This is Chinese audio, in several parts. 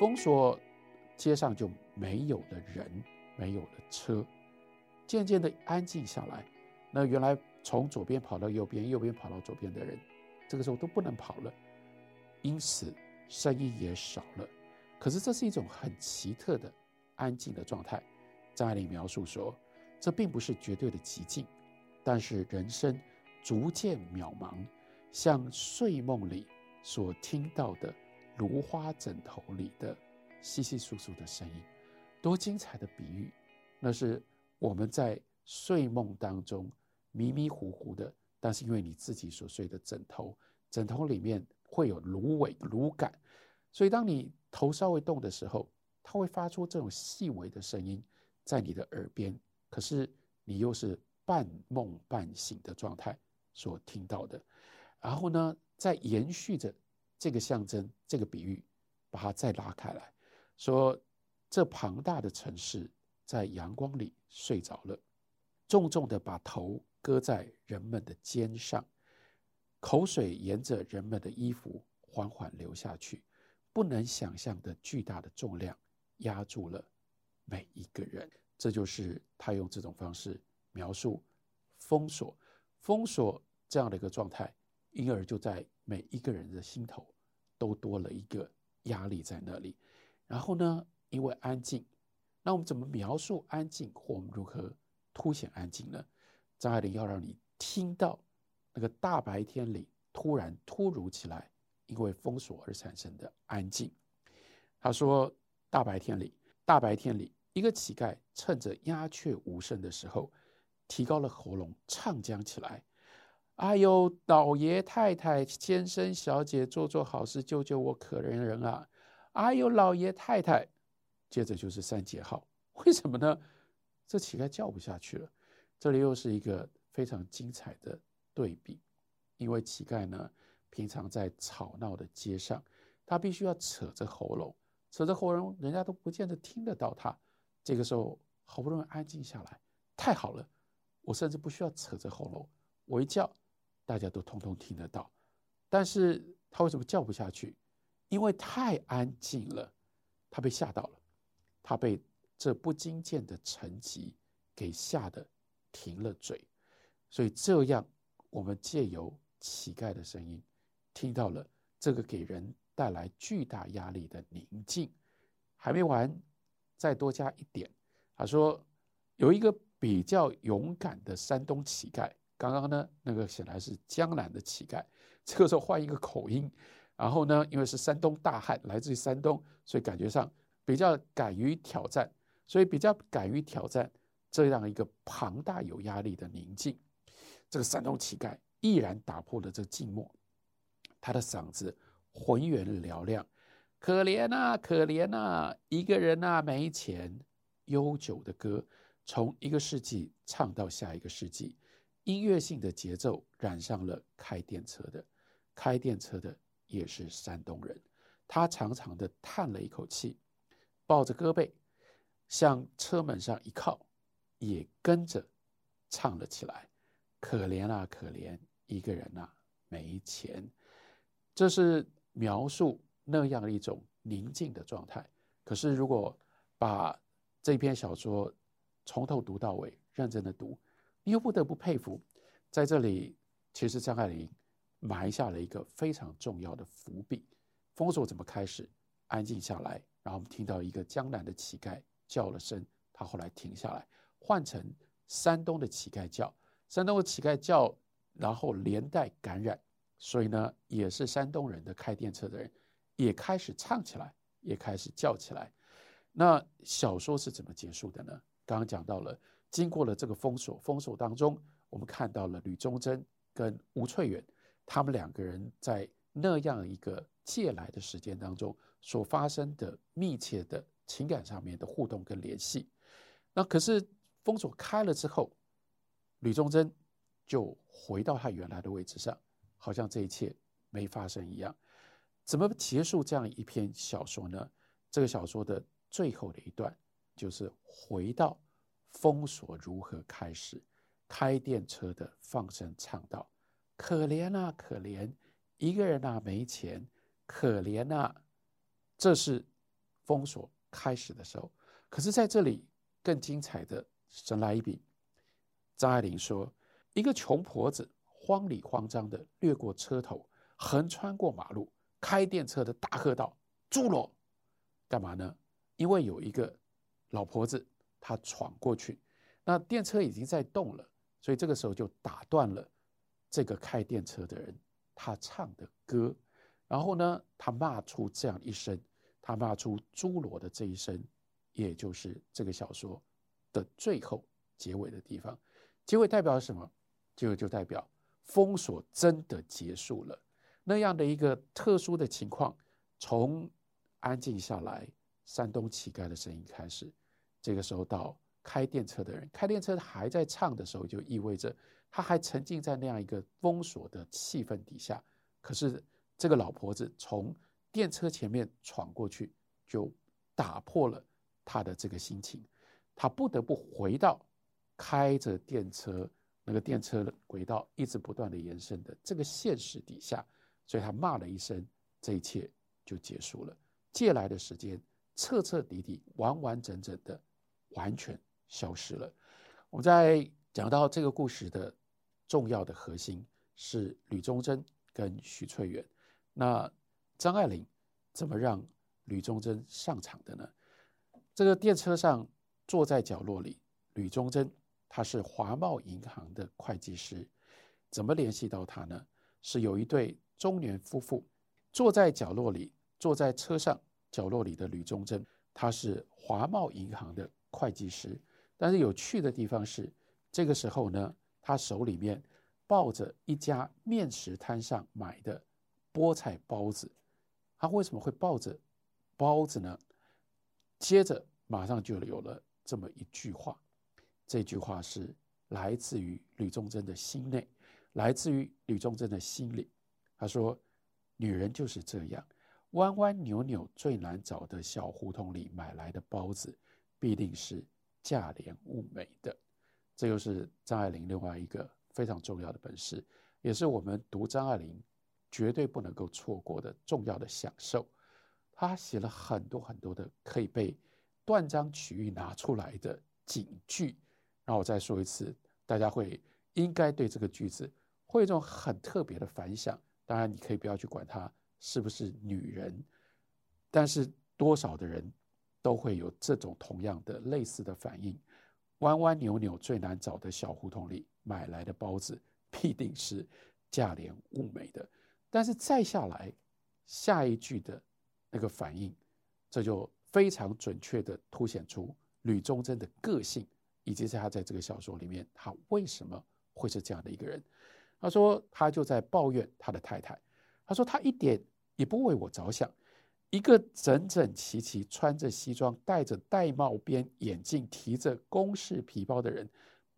封锁，街上就没有了人，没有了车，渐渐的安静下来。那原来从左边跑到右边，右边跑到左边的人，这个时候都不能跑了，因此声音也少了。可是这是一种很奇特的安静的状态。张爱玲描述说，这并不是绝对的寂静，但是人生逐渐渺茫，像睡梦里所听到的芦花枕头里的。窸窸窣窣的声音，多精彩的比喻！那是我们在睡梦当中迷迷糊糊的，但是因为你自己所睡的枕头，枕头里面会有芦苇、芦杆，所以当你头稍微动的时候，它会发出这种细微的声音在你的耳边。可是你又是半梦半醒的状态所听到的。然后呢，在延续着这个象征、这个比喻，把它再拉开来。说，这庞大的城市在阳光里睡着了，重重的把头搁在人们的肩上，口水沿着人们的衣服缓缓流下去，不能想象的巨大的重量压住了每一个人。这就是他用这种方式描述封锁，封锁这样的一个状态，因而就在每一个人的心头都多了一个压力在那里。然后呢，因为安静，那我们怎么描述安静，或我们如何凸显安静呢？张爱玲要让你听到那个大白天里突然突如其来，因为封锁而产生的安静。他说：大白天里，大白天里，一个乞丐趁着鸦雀无声的时候，提高了喉咙唱将起来：“哎呦，老爷太太、先生小姐，做做好事，救救我可怜人啊！”哎呦，老爷太太，接着就是三节号，为什么呢？这乞丐叫不下去了。这里又是一个非常精彩的对比，因为乞丐呢，平常在吵闹的街上，他必须要扯着喉咙，扯着喉咙，人家都不见得听得到他。这个时候好不容易安静下来，太好了，我甚至不需要扯着喉咙，我一叫，大家都通通听得到。但是他为什么叫不下去？因为太安静了，他被吓到了，他被这不经见的沉寂给吓得停了嘴，所以这样，我们借由乞丐的声音，听到了这个给人带来巨大压力的宁静。还没完，再多加一点，他说有一个比较勇敢的山东乞丐，刚刚呢那个显然是江南的乞丐，这个时候换一个口音。然后呢，因为是山东大汉，来自于山东，所以感觉上比较敢于挑战，所以比较敢于挑战这样一个庞大有压力的宁静。这个山东乞丐毅然打破了这静默，他的嗓子浑圆嘹亮，可怜呐，可怜呐，一个人呐没钱。悠久的歌从一个世纪唱到下一个世纪，音乐性的节奏染上了开电车的，开电车的。也是山东人，他长长的叹了一口气，抱着胳膊向车门上一靠，也跟着唱了起来。可怜啊，可怜一个人啊，没钱。这是描述那样一种宁静的状态。可是，如果把这篇小说从头读到尾，认真的读，又不得不佩服，在这里，其实张爱玲。埋下了一个非常重要的伏笔。封锁怎么开始？安静下来，然后我们听到一个江南的乞丐叫了声，他后来停下来，换成山东的乞丐叫，山东的乞丐叫，然后连带感染，所以呢，也是山东人的开电车的人也开始唱起来，也开始叫起来。那小说是怎么结束的呢？刚刚讲到了，经过了这个封锁，封锁当中，我们看到了吕宗楨跟吴翠远。他们两个人在那样一个借来的时间当中所发生的密切的情感上面的互动跟联系，那可是封锁开了之后，吕宗楨就回到他原来的位置上，好像这一切没发生一样。怎么结束这样一篇小说呢？这个小说的最后的一段就是回到封锁如何开始，开电车的放声唱道。可怜啊，可怜一个人啊，没钱，可怜啊，这是封锁开始的时候。可是在这里更精彩的，神来一笔。张爱玲说：“一个穷婆子慌里慌张地掠过车头，横穿过马路，开电车的大喝道：‘猪罗！’干嘛呢？因为有一个老婆子他闯过去，那电车已经在动了，所以这个时候就打断了这个开电车的人他唱的歌。然后呢，他骂出这样一声，他骂出‘猪罗’的这一声，也就是这个小说的最后结尾的地方。”结尾代表什么？结尾就代表封锁真的结束了。那样的一个特殊的情况，从安静下来，山东乞丐的声音开始。这个时候到开电车的人，开电车还在唱的时候，就意味着他还沉浸在那样一个封锁的气氛底下。可是这个老婆子从电车前面闯过去，就打破了他的这个心情，他不得不回到。开着电车，那个电车的轨道一直不断的延伸的这个现实底下，所以他骂了一声，这一切就结束了。借来的时间彻彻底底、完完整整的完全消失了。我们在讲到这个故事的重要的核心是吕宗楨跟许翠媛。那张爱玲怎么让吕宗楨上场的呢？这个电车上坐在角落里，吕宗楨。他是华贸银行的会计师，怎么联系到他呢？是有一对中年夫妇坐在角落里，坐在车上角落里的吕宗楨，他是华贸银行的会计师。但是有趣的地方是，这个时候呢，他手里面抱着一家面食摊上买的菠菜包子。他为什么会抱着包子呢？接着马上就有了这么一句话。这句话是来自于吕宗楨的心内，来自于吕宗楨的心里。他说：“女人就是这样，弯弯扭扭最难找的小胡同里买来的包子，必定是价廉物美的。”这又是张爱玲另外一个非常重要的本事，也是我们读张爱玲绝对不能够错过的重要的享受。她写了很多很多的可以被断章取义拿出来的警句。那我再说一次，大家会应该对这个句子会有一种很特别的反响。当然，你可以不要去管它是不是女人，但是多少的人都会有这种同样的类似的反应。弯弯扭扭最难找的小胡同里买来的包子，必定是价廉物美的。但是再下来，下一句的那个反应，这就非常准确地凸显出吕宗楨的个性。以及在他在这个小说里面，他为什么会是这样的一个人？他说他就在抱怨他的太太。他说他一点也不为我着想，一个整整齐齐穿着西装、戴着玳瑁边眼镜、提着公事皮包的人，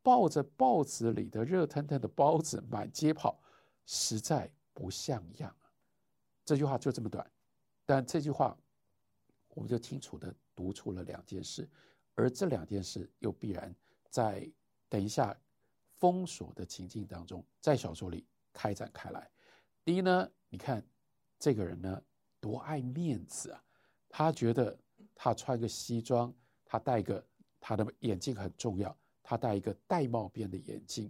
抱着报纸里的热腾腾的包子满街跑，实在不像样啊。这句话就这么短，但这句话我们就清楚地读出了两件事。而这两件事又必然在等一下封锁的情境当中，在小说里开展开来。第一呢，你看这个人呢多爱面子啊，他觉得他穿个西装，他戴个他的眼镜很重要，他戴一个玳瑁边的眼镜，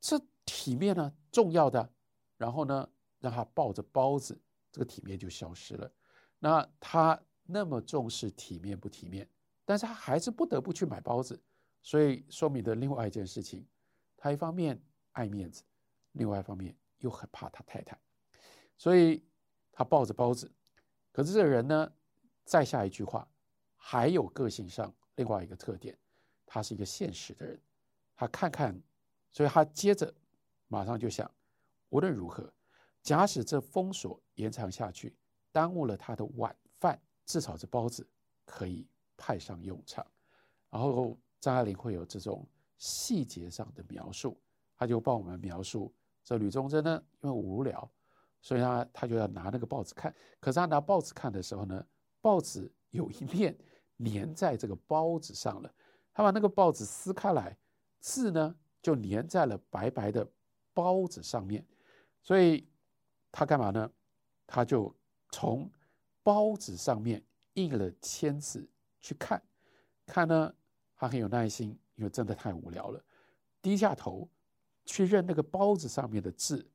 这体面呢重要的。然后呢，让他抱着包子，这个体面就消失了。那他那么重视体面不体面？但是他还是不得不去买包子，所以说明的另外一件事情，他一方面爱面子，另外一方面又很怕他太太，所以他抱着包子。可是这个人呢，再下一句话还有个性上另外一个特点，他是一个现实的人。他看看，所以他接着马上就想，无论如何，假使这封锁延长下去，耽误了他的晚饭，至少这包子可以。派上用场，然后张爱玲会有这种细节上的描述，他就帮我们描述这吕宗楨呢，因为无聊，所以他他就要拿那个报纸看。可是他拿报纸看的时候呢，报纸有一面粘在这个包子上了，他把那个报纸撕开来，字呢就粘在了白白的包子上面，所以他干嘛呢？他就从包子上面印了签字去看，看呢，他很有耐心，因为真的太无聊了，低下头去认那个包子上面的字，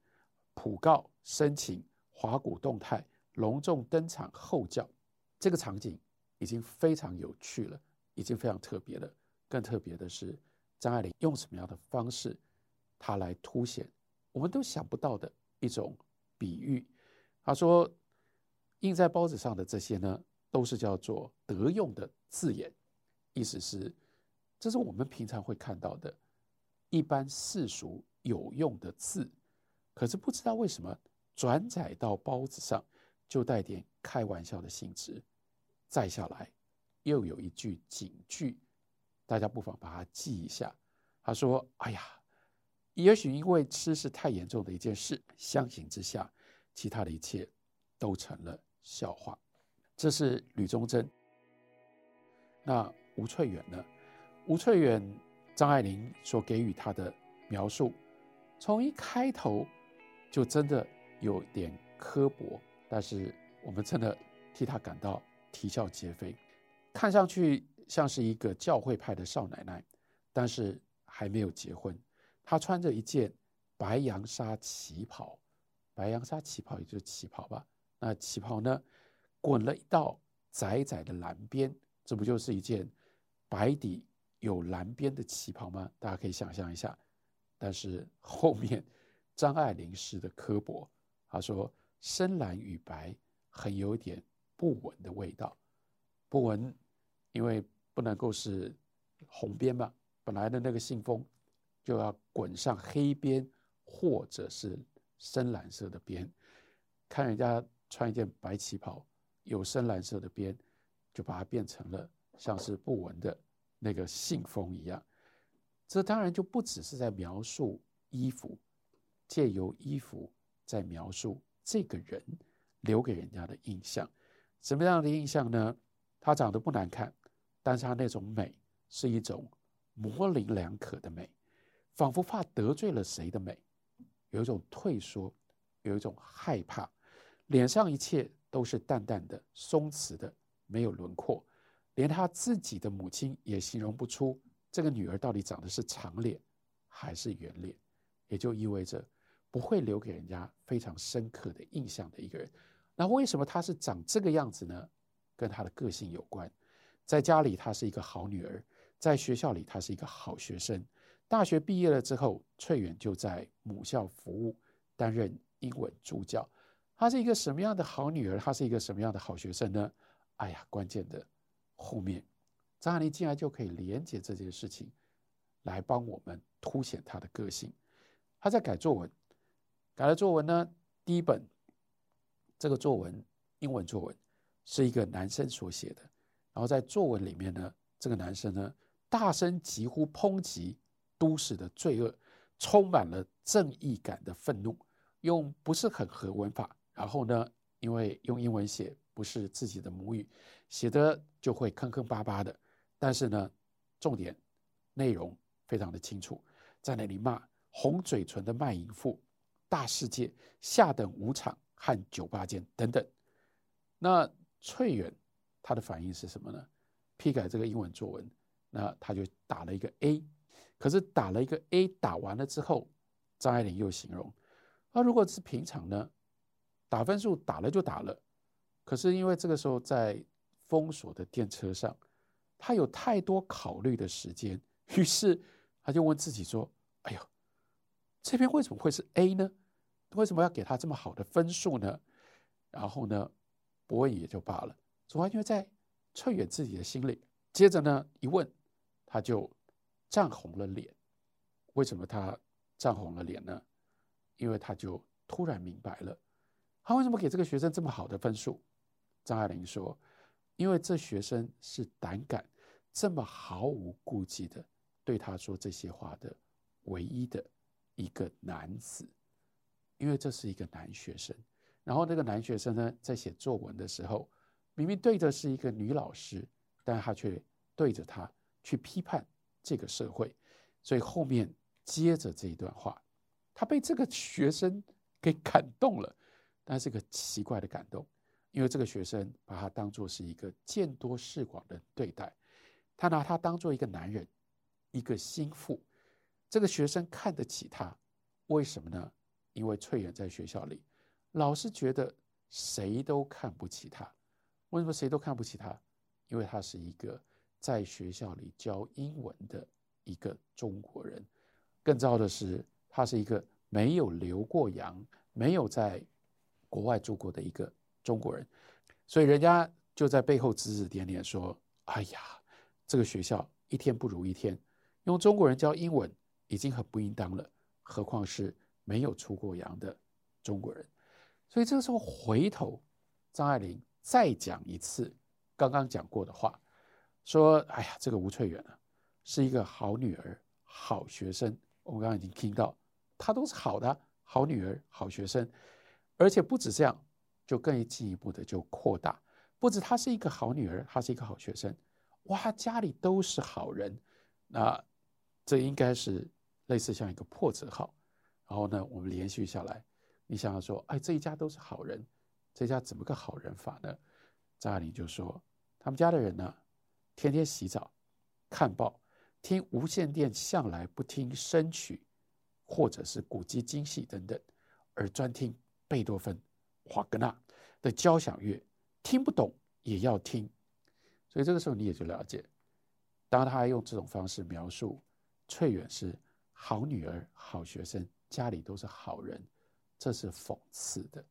普告申请华股动态隆重登场候叫，这个场景已经非常有趣了，已经非常特别了。更特别的是，张爱玲用什么样的方式，她来凸显我们都想不到的一种比喻。她说，印在包子上的这些呢，都是叫做得用的字眼，意思是，这是我们平常会看到的，一般世俗有用的字，可是不知道为什么转载到包子上，就带点开玩笑的性质。再下来，又有一句警句，大家不妨把它记一下。他说：“哎呀，也许因为吃是太严重的一件事，相形之下，其他的一切都成了笑话。”这是吕宗楨。那吴翠远呢？吴翠远，张爱玲所给予他的描述，从一开头就真的有点刻薄，但是我们真的替他感到啼笑皆非。看上去像是一个教会派的少奶奶，但是还没有结婚。她穿着一件白洋纱旗袍，白洋纱旗袍也就是旗袍吧？那旗袍呢？滚了一道窄窄的蓝边，这不就是一件白底有蓝边的旗袍吗？大家可以想象一下。但是后面张爱玲式的刻薄，她说深蓝与白很有点不文的味道。不文，因为不能够是红边嘛，本来的那个信封就要滚上黑边或者是深蓝色的边。看人家穿一件白旗袍。有深蓝色的边，就把它变成了像是不文的那个信封一样。这当然就不只是在描述衣服，借由衣服在描述这个人留给人家的印象。什么样的印象呢？他长得不难看，但是他那种美是一种模棱两可的美，仿佛怕得罪了谁的美，有一种退缩，有一种害怕，脸上一切。都是淡淡的、松弛的，没有轮廓，连他自己的母亲也形容不出这个女儿到底长得是长脸还是圆脸，也就意味着不会留给人家非常深刻的印象的一个人。那为什么她是长这个样子呢？跟她的个性有关。在家里，她是一个好女儿；在学校里，她是一个好学生。大学毕业了之后，翠远就在母校服务，担任英文助教。她是一个什么样的好女儿？她是一个什么样的好学生呢？哎呀，关键的后面，张爱玲竟然就可以连接这件事情，来帮我们凸显她的个性。她在改作文，改了作文呢，第一本这个作文英文作文是一个男生所写的，然后在作文里面呢，这个男生呢大声疾呼抨击都市的罪恶，充满了正义感的愤怒，用不是很合文法。然后呢，因为用英文写不是自己的母语，写的就会坑坑巴巴的。但是呢，重点内容非常的清楚，在那里骂红嘴唇的卖淫妇、大世界、下等舞场和酒吧间等等。那翠远他的反应是什么呢？批改这个英文作文，那他就打了一个 A。可是打了一个 A，打完了之后，张爱玲又形容，那如果是平常呢？打分数打了就打了，可是因为这个时候在封锁的电车上，他有太多考虑的时间，于是他就问自己说：“哎呦，这边为什么会是 A 呢？为什么要给他这么好的分数呢？”然后呢，不问也就罢了，主要因为在翠远自己的心里。接着呢，一问他就涨红了脸。为什么他涨红了脸呢？因为他就突然明白了。他为什么给这个学生这么好的分数？张爱玲说：“因为这学生是胆敢这么毫无顾忌的对他说这些话的唯一的一个男子，因为这是一个男学生。然后那个男学生呢，在写作文的时候，明明对的是一个女老师，但他却对着她去批判这个社会。所以后面接着这一段话，他被这个学生给感动了。”但是个奇怪的感动，因为这个学生把他当做是一个见多识广的对待，他拿他当做一个男人，一个心腹。这个学生看得起他，为什么呢？因为翠远在学校里，老是觉得谁都看不起他。为什么谁都看不起他？因为他是一个在学校里教英文的一个中国人。更糟的是，他是一个没有留过洋、没有在国外住过的一个中国人。所以人家就在背后指指点点说：“哎呀，这个学校一天不如一天，用中国人教英文已经很不应当了，何况是没有出过洋的中国人。”所以这个时候回头，张爱玲再讲一次刚刚讲过的话，说：“哎呀，这个吴翠远啊，是一个好女儿、好学生。我们刚刚已经听到，她都是好的好女儿、好学生，而且不止这样。”就更进一步的就扩大，不止她是一个好女儿，她是一个好学生，哇，家里都是好人，那这应该是类似像一个破折号。然后呢，我们连续下来，你想要说，哎，这一家都是好人，这家怎么个好人法呢？张爱玲就说，他们家的人呢，天天洗澡、看报、听无线电，向来不听声曲或者是古籍京戏等等，而专听贝多芬。华格纳的交响乐听不懂也要听，所以这个时候你也就了解，当他用这种方式描述翠远是好女儿、好学生，家里都是好人，这是讽刺的。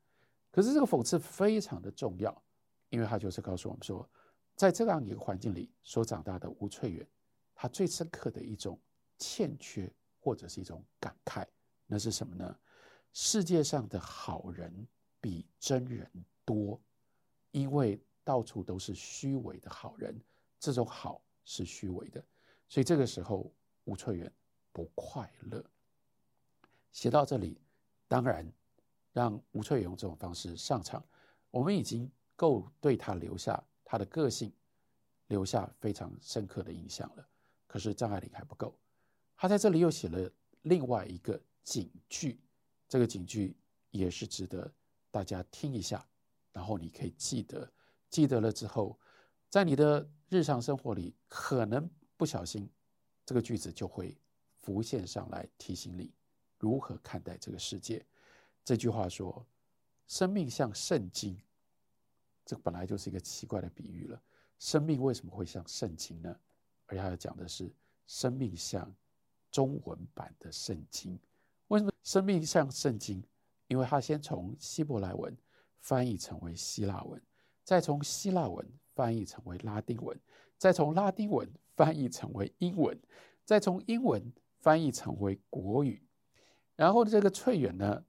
可是这个讽刺非常的重要，因为他就是告诉我们说，在这样一个环境里所长大的吴翠远，他最深刻的一种欠缺或者是一种感慨，那是什么呢？世界上的好人。比真人多，因为到处都是虚伪的好人，这种好是虚伪的，所以这个时候吴翠远不快乐。写到这里，当然让吴翠远用这种方式上场，我们已经够对他留下他的个性，留下非常深刻的印象了。可是张爱玲还不够，他在这里又写了另外一个警句，这个警句也是值得。大家听一下，然后你可以记得，记得了之后，在你的日常生活里，可能不小心，这个句子就会浮现上来，提醒你如何看待这个世界。这句话说：“生命像圣经。”这本来就是一个奇怪的比喻了。生命为什么会像圣经呢？而他要讲的是，生命像中文版的圣经。为什么生命像圣经？因为他先从希伯来文翻译成为希腊文，再从希腊文翻译成为拉丁文，再从拉丁文翻译成为英文，再从英文翻译成为国语。然后这个翠远呢，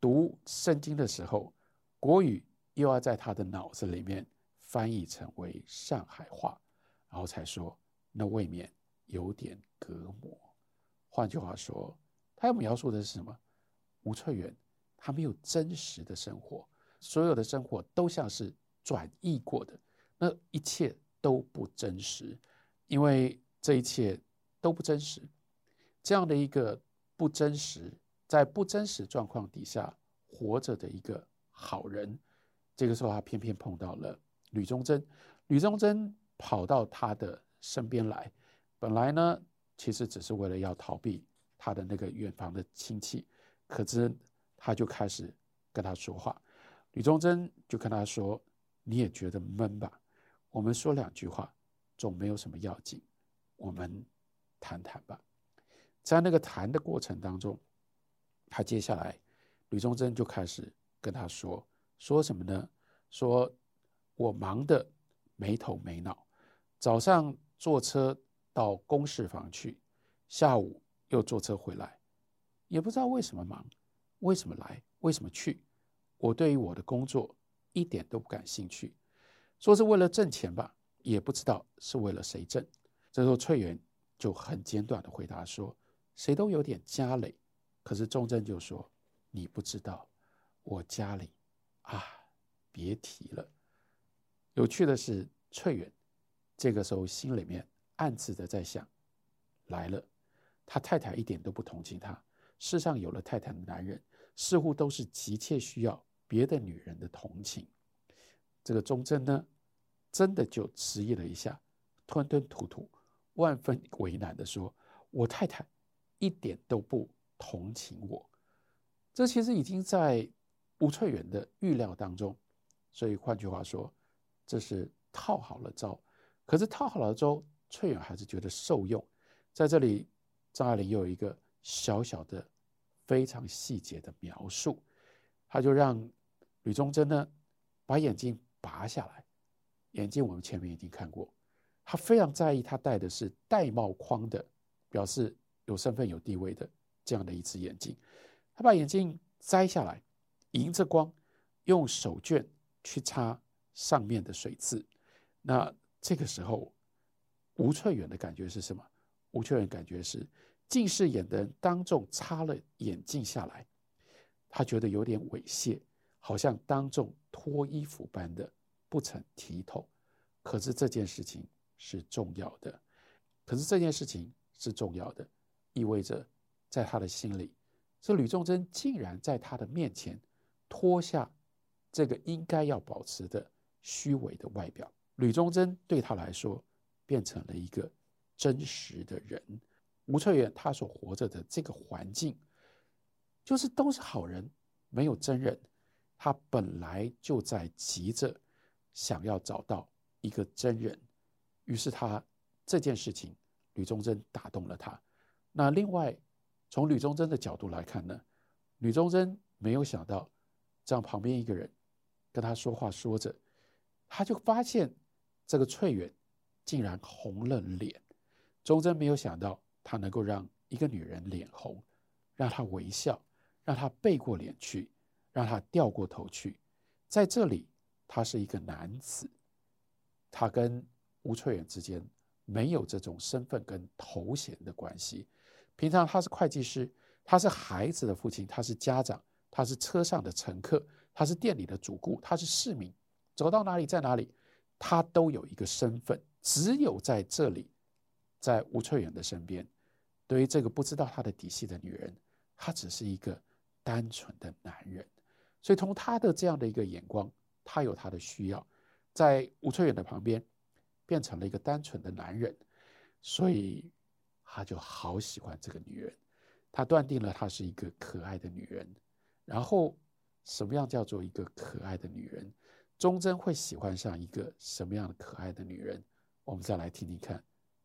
读圣经的时候，国语又要在他的脑子里面翻译成为上海话，然后才说那未免有点隔膜。换句话说，他要描述的是什么？吴翠远。他没有真实的生活，所有的生活都像是转译过的，那一切都不真实，因为这一切都不真实。这样的一个不真实，在不真实状况底下活着的一个好人，这个时候他偏偏碰到了吕宗楨。吕宗楨跑到他的身边来，本来呢，其实只是为了要逃避他的那个远房的亲戚，可是。他就开始跟他说话，吕宗楨就跟他说：“你也觉得闷吧？我们说两句话，总没有什么要紧，我们谈谈吧。”在那个谈的过程当中，他接下来，吕宗楨就开始跟他说：“说什么呢？说我忙得没头没脑，早上坐车到公事房去，下午又坐车回来，也不知道为什么忙。”为什么来？为什么去？我对于我的工作一点都不感兴趣。说是为了挣钱吧，也不知道是为了谁挣。这时候翠园就很简短的回答说：“谁都有点家累。”可是宗楨就说：“你不知道，我家里啊，别提了。”有趣的是，翠远这个时候心里面暗自的在想：来了，他太太一点都不同情他。世上有了太太的男人，似乎都是急切需要别的女人的同情。这个忠贞呢，真的就迟疑了一下，吞吞吐吐，万分为难的说：“我太太一点都不同情我。”这其实已经在吴翠远的预料当中，所以换句话说，这是套好了招。可是套好了招，翠远还是觉得受用。在这里，张爱玲又有一个小小的、非常细节的描述，他就让吕宗楨呢把眼镜拔下来。眼镜我们前面已经看过，他非常在意，他戴的是玳瑁框的，表示有身份、有地位的这样的一只眼镜。他把眼镜摘下来，迎着光，用手绢去擦上面的水渍。那这个时候，吴翠远的感觉是什么？吴翠远感觉是近视眼的人当众擦了眼镜下来，他觉得有点猥亵，好像当众脱衣服般的。不曾剔透，可是这件事情是重要的，可是这件事情是重要的，意味着在他的心里，这吕宗楨竟然在他的面前脱下这个应该要保持的虚伪的外表，吕宗楨对他来说变成了一个真实的人。吴翠远他所活着的这个环境，就是都是好人，没有真人，他本来就在急着。想要找到一个真人，于是他这件事情，吕宗楨打动了他。那另外，从吕宗楨的角度来看呢，吕宗楨没有想到，这样旁边一个人跟他说话说着，他就发现这个翠远竟然红了脸。宗楨没有想到，他能够让一个女人脸红，让她微笑，让她背过脸去，让她掉过头去，在这里。他是一个男子，他跟吴翠远之间没有这种身份跟头衔的关系。平常他是会计师，他是孩子的父亲，他是家长，他是车上的乘客，他是店里的主顾，他是市民，走到哪里在哪里，他都有一个身份。只有在这里，在吴翠远的身边，对于这个不知道他的底细的女人，他只是一个单纯的男人。所以从他的这样的一个眼光。他有他的需要，在吴翠远的旁边，变成了一个单纯的男人，所以他就好喜欢这个女人。他断定了她是一个可爱的女人。然后，什么样叫做一个可爱的女人？忠贞会喜欢上一个什么样的可爱的女人？我们再来听听看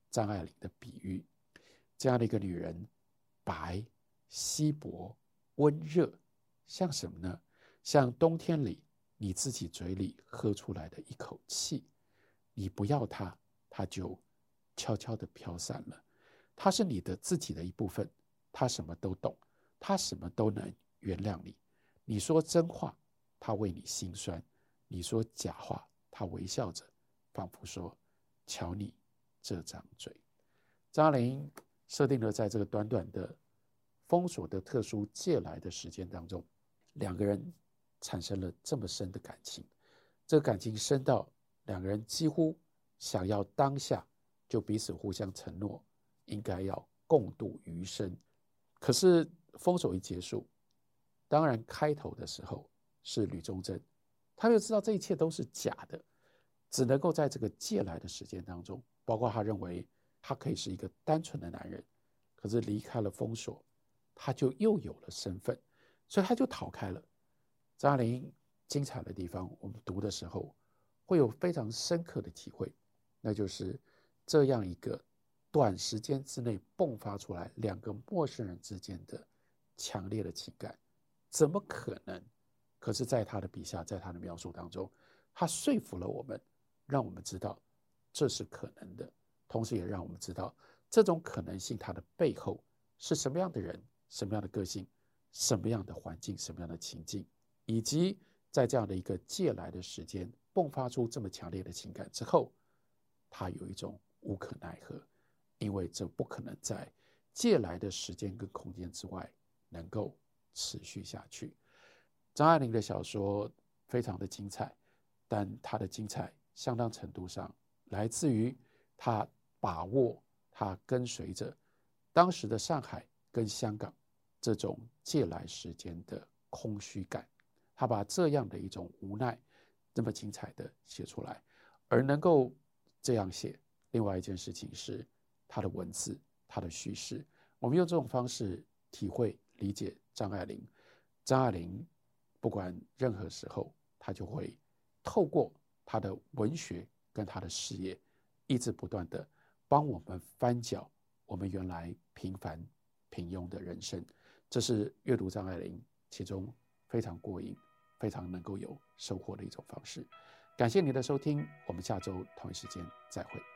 张爱玲的比喻：这样的一个女人，白、稀薄、温热，像什么呢？像冬天里。你自己嘴里喝出来的一口气，你不要它，它就悄悄地飘散了。他是你的自己的一部分，他什么都懂，他什么都能原谅你。你说真话，他为你心酸；你说假话，他微笑着，仿佛说：“瞧你这张嘴。”张玲设定了在这个短短的封锁的特殊借来的时间当中，两个人。产生了这么深的感情，这个感情深到两个人几乎想要当下就彼此互相承诺，应该要共度余生。可是封锁一结束，当然开头的时候是吕宗楨，他就知道这一切都是假的，只能够在这个借来的时间当中，包括他认为他可以是一个单纯的男人，可是离开了封锁，他就又有了身份，所以他就逃开了。张爱玲精彩的地方，我们读的时候会有非常深刻的体会，那就是这样一个短时间之内迸发出来两个陌生人之间的强烈的情感，怎么可能？可是，在他的笔下，在他的描述当中，他说服了我们，让我们知道这是可能的，同时也让我们知道这种可能性它的背后是什么样的人、什么样的个性、什么样的环境、什么样的情境。以及在这样的一个借来的时间迸发出这么强烈的情感之后，他有一种无可奈何，因为这不可能在借来的时间跟空间之外能够持续下去。张爱玲的小说非常的精彩，但她的精彩相当程度上来自于她把握，她跟随着当时的上海跟香港这种借来时间的空虚感。她把这样的一种无奈，这么精彩的写出来，而能够这样写。另外一件事情是他的文字，他的叙事。我们用这种方式体会理解张爱玲。张爱玲不管任何时候，她就会透过她的文学跟她的事业，一直不断的帮我们翻搅我们原来平凡平庸的人生。这是阅读张爱玲其中非常过瘾、非常能够有收获的一种方式。感谢你的收听，我们下周同一时间再会。